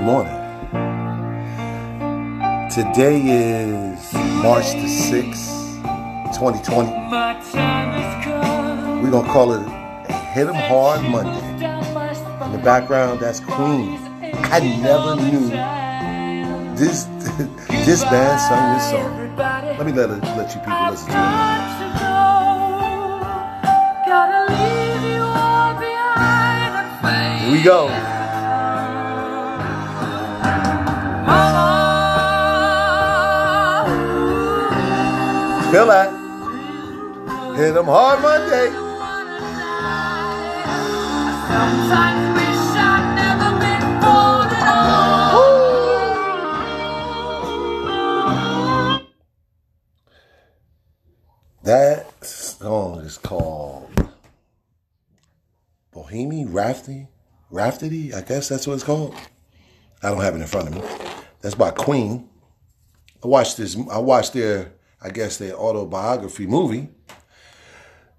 Good morning. Today is March the 6th, 2020. We're going to call it a Hit 'em Hard Monday. In the background, that's Queen. I never knew this this band sung this song. Let me let, let you people listen to it. Here we go. Feel that? Hit 'em hard Monday. Sometimes wish I'd never been born at all. That song is called Bohemian Rhapsody. Rhapsody, I guess that's what it's called. I don't have it in front of me. That's by Queen. I watched this. I watched their I guess, their autobiography movie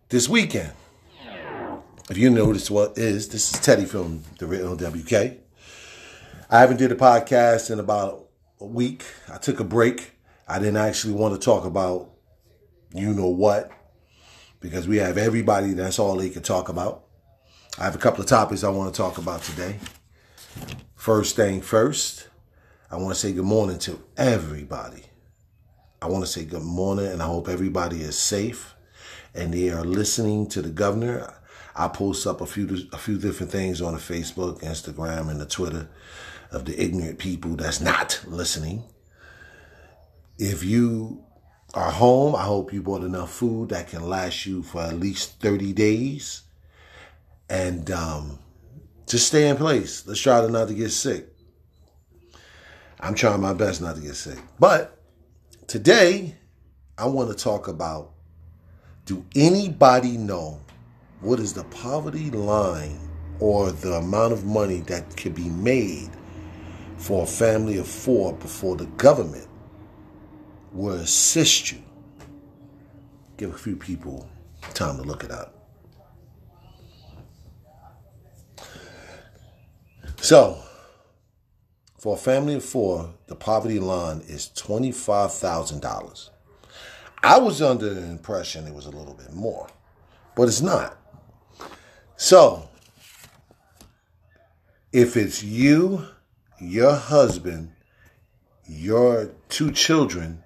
this weekend. If you notice what is, this is Teddy from the Real NWK. I haven't did a podcast in about a week. I took a break. I didn't actually want to talk about you know what because we have everybody that's all they can talk about. I have a couple of topics I want to talk about today. First thing first, I want to say good morning to everybody I want to say good morning and I hope everybody is safe and they are listening to the governor. I post up a few a few different things on the Facebook, Instagram, and the Twitter of the ignorant people that's not listening. If you are home, I hope you bought enough food that can last you for at least 30 days. And um, just stay in place. Let's try to not to get sick. I'm trying my best not to get sick. But Today, I want to talk about do anybody know what is the poverty line or the amount of money that could be made for a family of four before the government will assist you? Give a few people time to look it up. So, for a family of four, the poverty line is $25,000. I was under the impression it was a little bit more, but it's not. So, if it's you, your husband, your two children,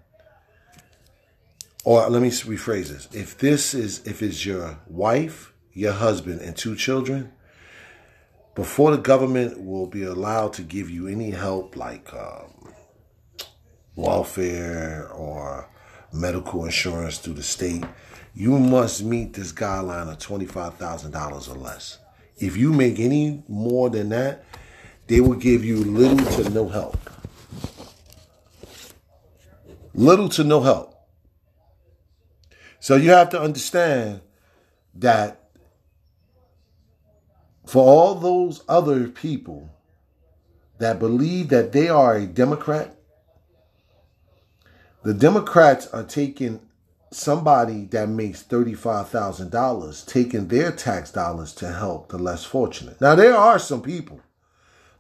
or let me rephrase this. If this is, if it's your wife, your husband, and two children, before the government will be allowed to give you any help like um, welfare or medical insurance through the state, you must meet this guideline of $25,000 or less. If you make any more than that, they will give you little to no help. Little to no help. So you have to understand that for all those other people that believe that they are a Democrat, the Democrats are taking somebody that makes $35,000, taking their tax dollars to help the less fortunate. Now, there are some people,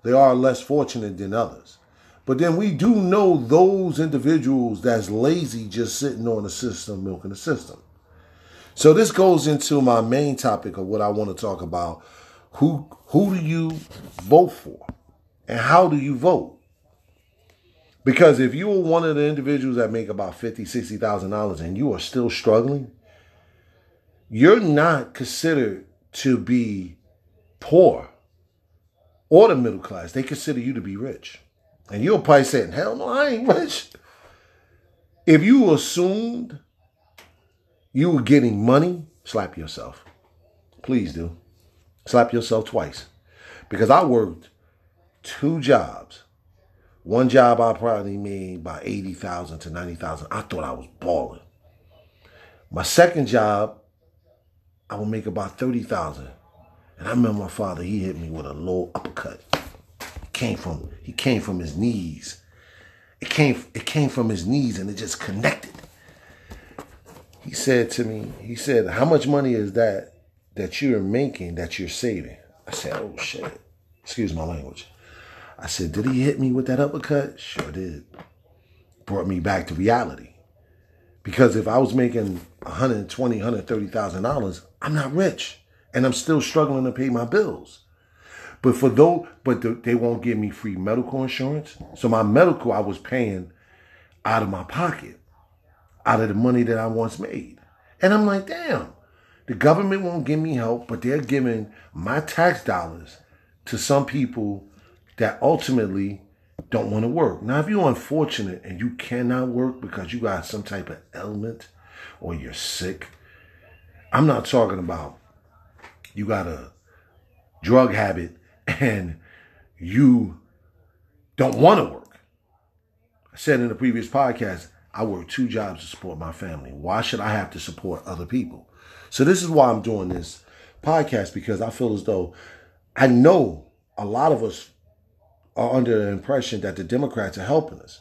they are less fortunate than others. But then we do know those individuals that's lazy just sitting on the system, milking the system. So this goes into my main topic of what I want to talk about who who do you vote for? And how do you vote? Because if you are one of the individuals that make about fifty, sixty thousand dollars and you are still struggling, you're not considered to be poor or the middle class. They consider you to be rich. And you're probably saying, hell no, I ain't rich. If you assumed you were getting money, slap yourself. Please do. Slap yourself twice. Because I worked two jobs. One job I probably made by 80,000 to 90,000. I thought I was balling. My second job, I would make about 30,000. And I remember my father, he hit me with a low uppercut. He came from he came from his knees. It came it came from his knees and it just connected. He said to me, he said, "How much money is that that you're making that you're saving. I said, oh shit. Excuse my language. I said, did he hit me with that uppercut? Sure did. Brought me back to reality. Because if I was making 120, 130,000 dollars, I'm not rich, and I'm still struggling to pay my bills. But for those, but the, they won't give me free medical insurance. So my medical, I was paying out of my pocket, out of the money that I once made, and I'm like, damn. The government won't give me help, but they're giving my tax dollars to some people that ultimately don't want to work. Now, if you're unfortunate and you cannot work because you got some type of ailment or you're sick, I'm not talking about you got a drug habit and you don't want to work. I said in the previous podcast, I work two jobs to support my family. Why should I have to support other people? So this is why I'm doing this podcast because I feel as though I know a lot of us are under the impression that the Democrats are helping us.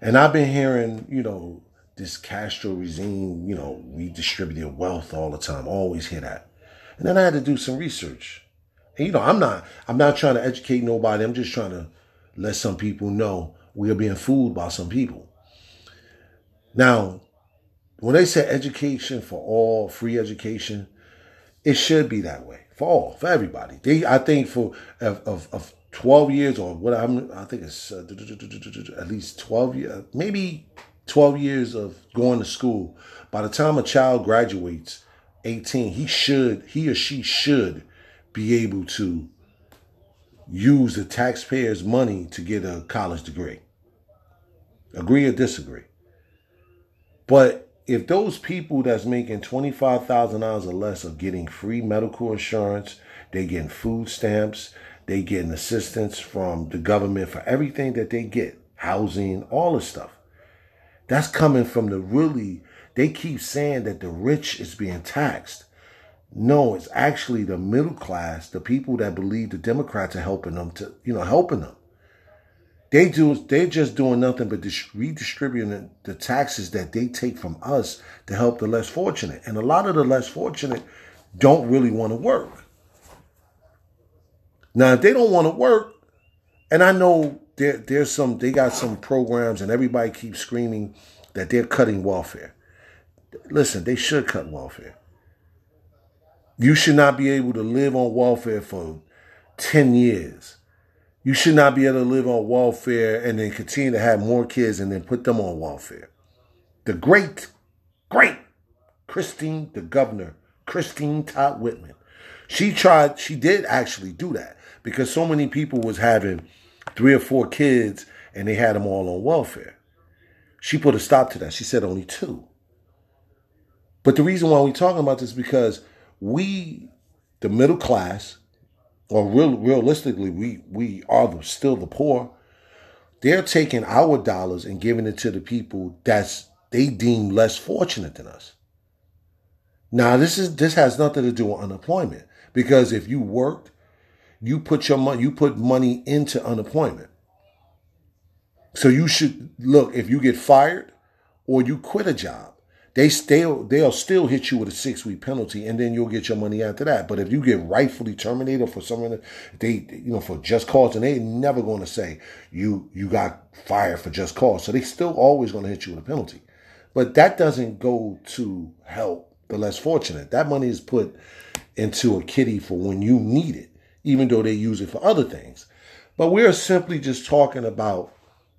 And I've been hearing, you know, this Castro regime, you know, redistributed wealth all the time. always hear that. And then I had to do some research. And you know, I'm not I'm not trying to educate nobody. I'm just trying to let some people know we are being fooled by some people. Now, when they say education for all, free education, it should be that way for all, for everybody. They, I think, for of, of, of 12 years or what I'm, I think it's uh, at least 12 years, maybe 12 years of going to school. By the time a child graduates 18, he should, he or she should be able to use the taxpayers' money to get a college degree. Agree or disagree? But if those people that's making $25,000 or less are getting free medical insurance, they getting food stamps, they getting assistance from the government for everything that they get, housing, all this stuff. That's coming from the really, they keep saying that the rich is being taxed. No, it's actually the middle class, the people that believe the Democrats are helping them to, you know, helping them. They do. They're just doing nothing but redistributing the taxes that they take from us to help the less fortunate. And a lot of the less fortunate don't really want to work. Now, if they don't want to work, and I know there, there's some, they got some programs, and everybody keeps screaming that they're cutting welfare. Listen, they should cut welfare. You should not be able to live on welfare for 10 years you should not be able to live on welfare and then continue to have more kids and then put them on welfare. The great, great Christine, the governor, Christine Todd Whitman, she tried, she did actually do that because so many people was having three or four kids and they had them all on welfare. She put a stop to that. She said only two. But the reason why we're talking about this is because we, the middle class, or real, realistically, we we are the, still the poor. They're taking our dollars and giving it to the people that's they deem less fortunate than us. Now, this is this has nothing to do with unemployment because if you worked, you put your money you put money into unemployment. So you should look if you get fired or you quit a job, they still they'll still hit you with a six week penalty, and then you'll get your money after that. But if you get rightfully terminated for something, they you know for just cause, and they never going to say you you got fired for just cause. So they still always going to hit you with a penalty. But that doesn't go to help the less fortunate. That money is put into a kitty for when you need it, even though they use it for other things. But we're simply just talking about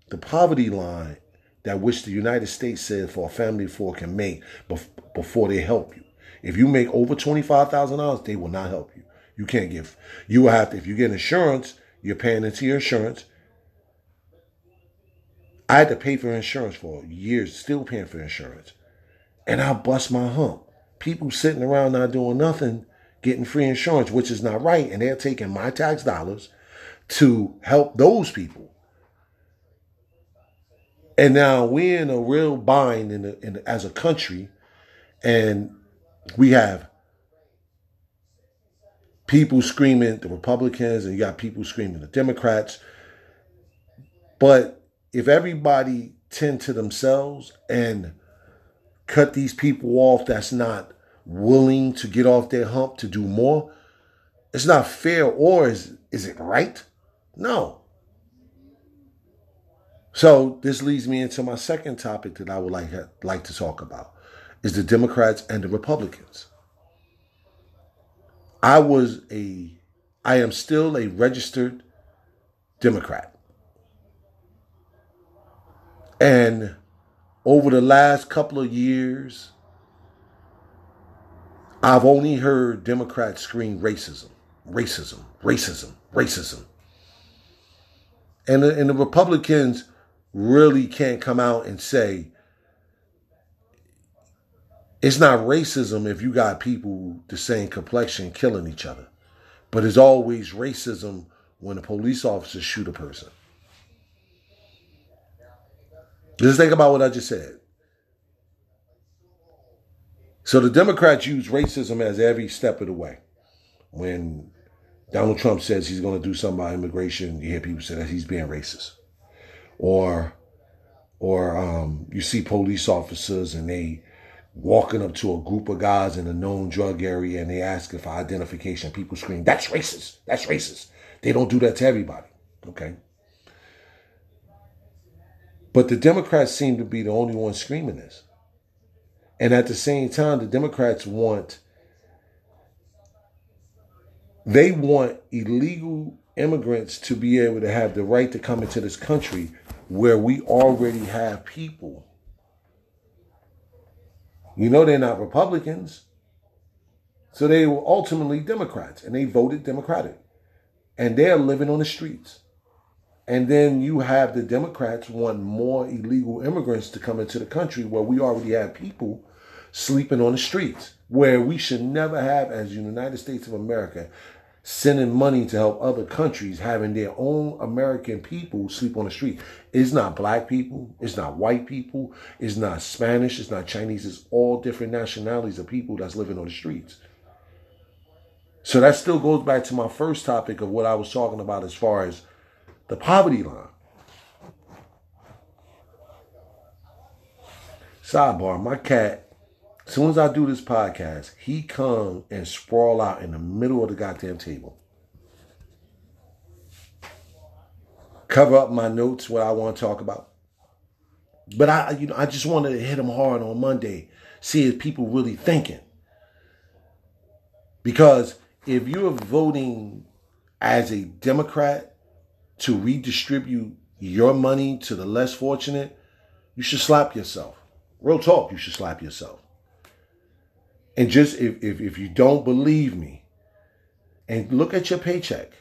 the poverty line that which the United States says for a family of four can make before they help you. If you make over $25,000, they will not help you. You can't give. You will have to, if you get insurance, you're paying into your insurance. I had to pay for insurance for years, still paying for insurance. And I bust my hump. People sitting around not doing nothing, getting free insurance, which is not right. And they're taking my tax dollars to help those people. And now we're in a real bind in, in as a country, and we have people screaming the Republicans, and you got people screaming the Democrats. But if everybody tend to themselves and cut these people off that's not willing to get off their hump to do more, it's not fair or is is it right? No. So this leads me into my second topic that I would like like to talk about is the Democrats and the Republicans. I was a I am still a registered Democrat. And over the last couple of years, I've only heard Democrats scream racism, racism, racism, racism. And the, and the Republicans really can't come out and say it's not racism if you got people the same complexion killing each other. But it's always racism when a police officer shoot a person. Just think about what I just said. So the Democrats use racism as every step of the way. When Donald Trump says he's going to do something about immigration, you hear people say that he's being racist. Or, or um, you see police officers and they walking up to a group of guys in a known drug area and they ask for identification. People scream, "That's racist! That's racist!" They don't do that to everybody. Okay. But the Democrats seem to be the only ones screaming this. And at the same time, the Democrats want they want illegal immigrants to be able to have the right to come into this country where we already have people. You know they're not Republicans. So they were ultimately Democrats and they voted Democratic. And they're living on the streets. And then you have the Democrats want more illegal immigrants to come into the country where we already have people sleeping on the streets, where we should never have, as the United States of America, sending money to help other countries having their own American people sleep on the street. It's not black people, it's not white people, it's not Spanish, it's not Chinese, it's all different nationalities of people that's living on the streets. So that still goes back to my first topic of what I was talking about as far as the poverty line. Sidebar, my cat soon as I do this podcast, he come and sprawl out in the middle of the goddamn table. Cover up my notes, what I want to talk about. But I, you know, I just wanted to hit him hard on Monday, see if people really thinking. Because if you're voting as a Democrat to redistribute your money to the less fortunate, you should slap yourself. Real talk, you should slap yourself. And just if, if, if you don't believe me, and look at your paycheck,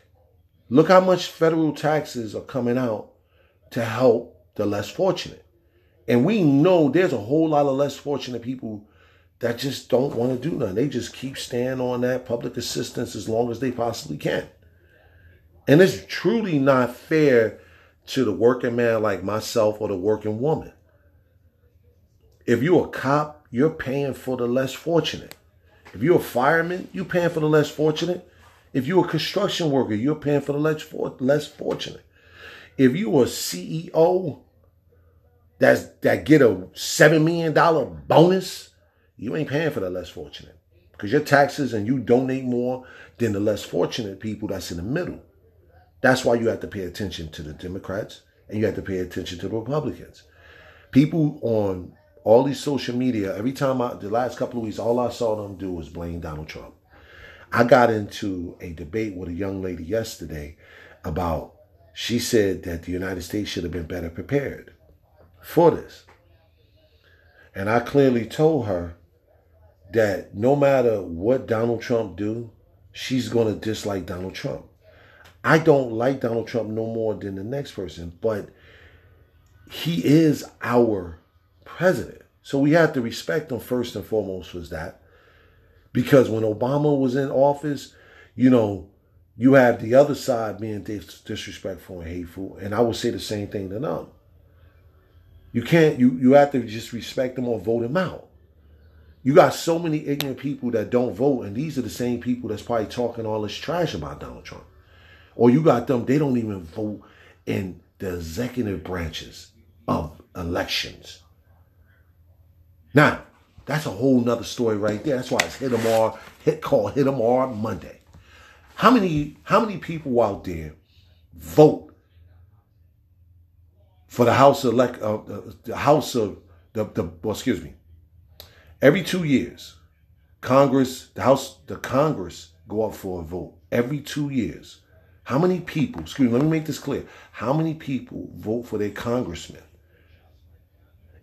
look how much federal taxes are coming out to help the less fortunate. And we know there's a whole lot of less fortunate people that just don't want to do nothing. They just keep staying on that public assistance as long as they possibly can. And it's truly not fair to the working man like myself or the working woman. If you're a cop, you're paying for the less fortunate. If you're a fireman, you're paying for the less fortunate. If you're a construction worker, you're paying for the less, for, less fortunate. If you're a CEO that's, that get a $7 million bonus, you ain't paying for the less fortunate. Because your taxes and you donate more than the less fortunate people that's in the middle. That's why you have to pay attention to the Democrats and you have to pay attention to the Republicans. People on all these social media, every time I, the last couple of weeks, all I saw them do was blame Donald Trump. I got into a debate with a young lady yesterday about, she said that the United States should have been better prepared for this. And I clearly told her that no matter what Donald Trump do, she's going to dislike Donald Trump. I don't like Donald Trump no more than the next person, but he is our president. So we have to respect him first and foremost was that. Because when Obama was in office, you know, you have the other side being dis- disrespectful and hateful. And I would say the same thing to them. You can't, you, you have to just respect them or vote them out. You got so many ignorant people that don't vote, and these are the same people that's probably talking all this trash about Donald Trump. Or you got them, they don't even vote in the executive branches of elections. Now, that's a whole nother story right there. That's why it's hit them all, hit call hit them all Monday. How many how many people out there vote for the House elect, uh, the, the House of the, the well, excuse me. Every two years, Congress, the House, the Congress go up for a vote every two years. How many people, excuse me, let me make this clear. How many people vote for their congressman?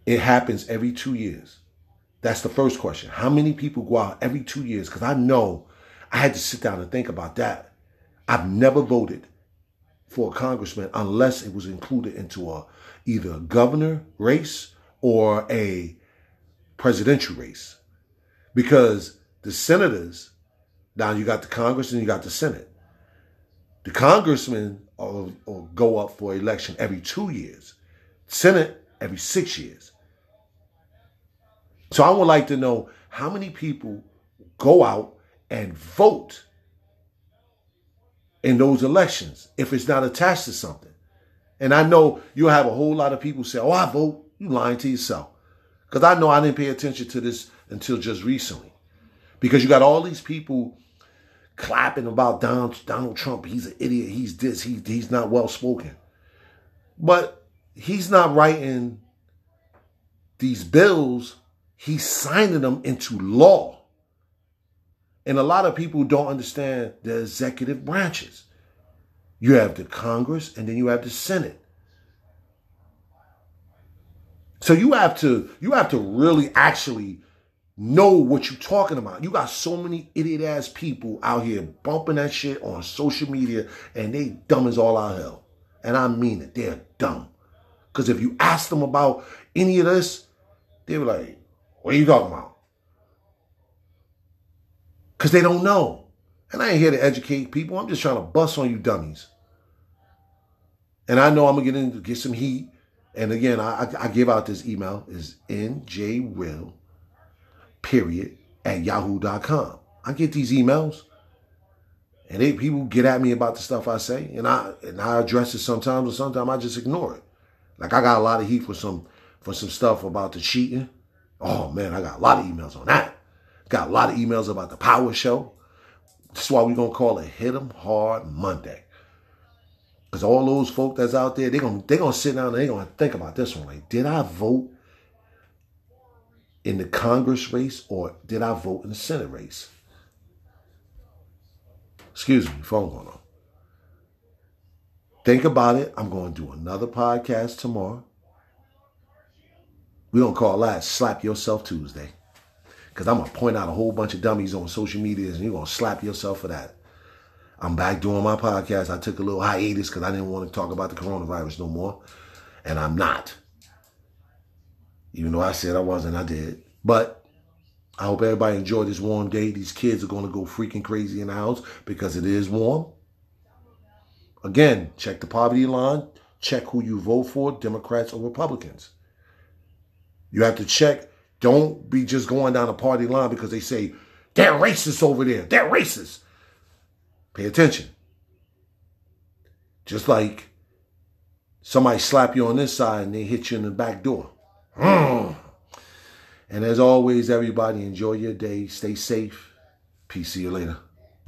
It happens every two years. That's the first question. How many people go out every two years? Because I know I had to sit down and think about that. I've never voted for a congressman unless it was included into a either a governor race or a presidential race. Because the senators, now you got the Congress and you got the Senate. The congressmen will go up for election every two years. Senate every six years. So I would like to know how many people go out and vote in those elections if it's not attached to something. And I know you'll have a whole lot of people say, oh, I vote. You lying to yourself. Because I know I didn't pay attention to this until just recently. Because you got all these people clapping about Donald, Donald Trump. He's an idiot. He's this. He, he's not well spoken. But he's not writing these bills. He's signing them into law. And a lot of people don't understand the executive branches. You have the Congress and then you have the Senate. So you have to you have to really actually know what you're talking about. You got so many idiot ass people out here bumping that shit on social media and they dumb as all out hell. And I mean it. They're dumb. Because if you ask them about any of this, they were like, what are you talking about? because they don't know. And I ain't here to educate people. I'm just trying to bust on you dummies. And I know I'm gonna get into get some heat. And again, I, I, give out this email is njwill period at yahoo.com. I get these emails and they people get at me about the stuff I say and I and I address it sometimes and sometimes I just ignore it. Like I got a lot of heat for some for some stuff about the cheating. Oh man, I got a lot of emails on that. Got a lot of emails about the power show. That's why we're to call it Hit 'em Hard Monday. Because all those folk that's out there, they're gonna they gonna sit down and they're to think about this one. Like, did I vote in the Congress race or did I vote in the Senate race? Excuse me, phone going on. Think about it. I'm going to do another podcast tomorrow. We're going to call that Slap Yourself Tuesday. Because I'm going to point out a whole bunch of dummies on social media and you're going to slap yourself for that. I'm back doing my podcast. I took a little hiatus because I didn't want to talk about the coronavirus no more. And I'm not. Even though I said I wasn't, I did. But I hope everybody enjoyed this warm day. These kids are going to go freaking crazy in the house because it is warm. Again, check the poverty line. Check who you vote for, Democrats or Republicans. You have to check don't be just going down a party line because they say, they're racist over there. They're racist. Pay attention. Just like somebody slap you on this side and they hit you in the back door. Mm. And as always, everybody, enjoy your day. Stay safe. Peace. See you later.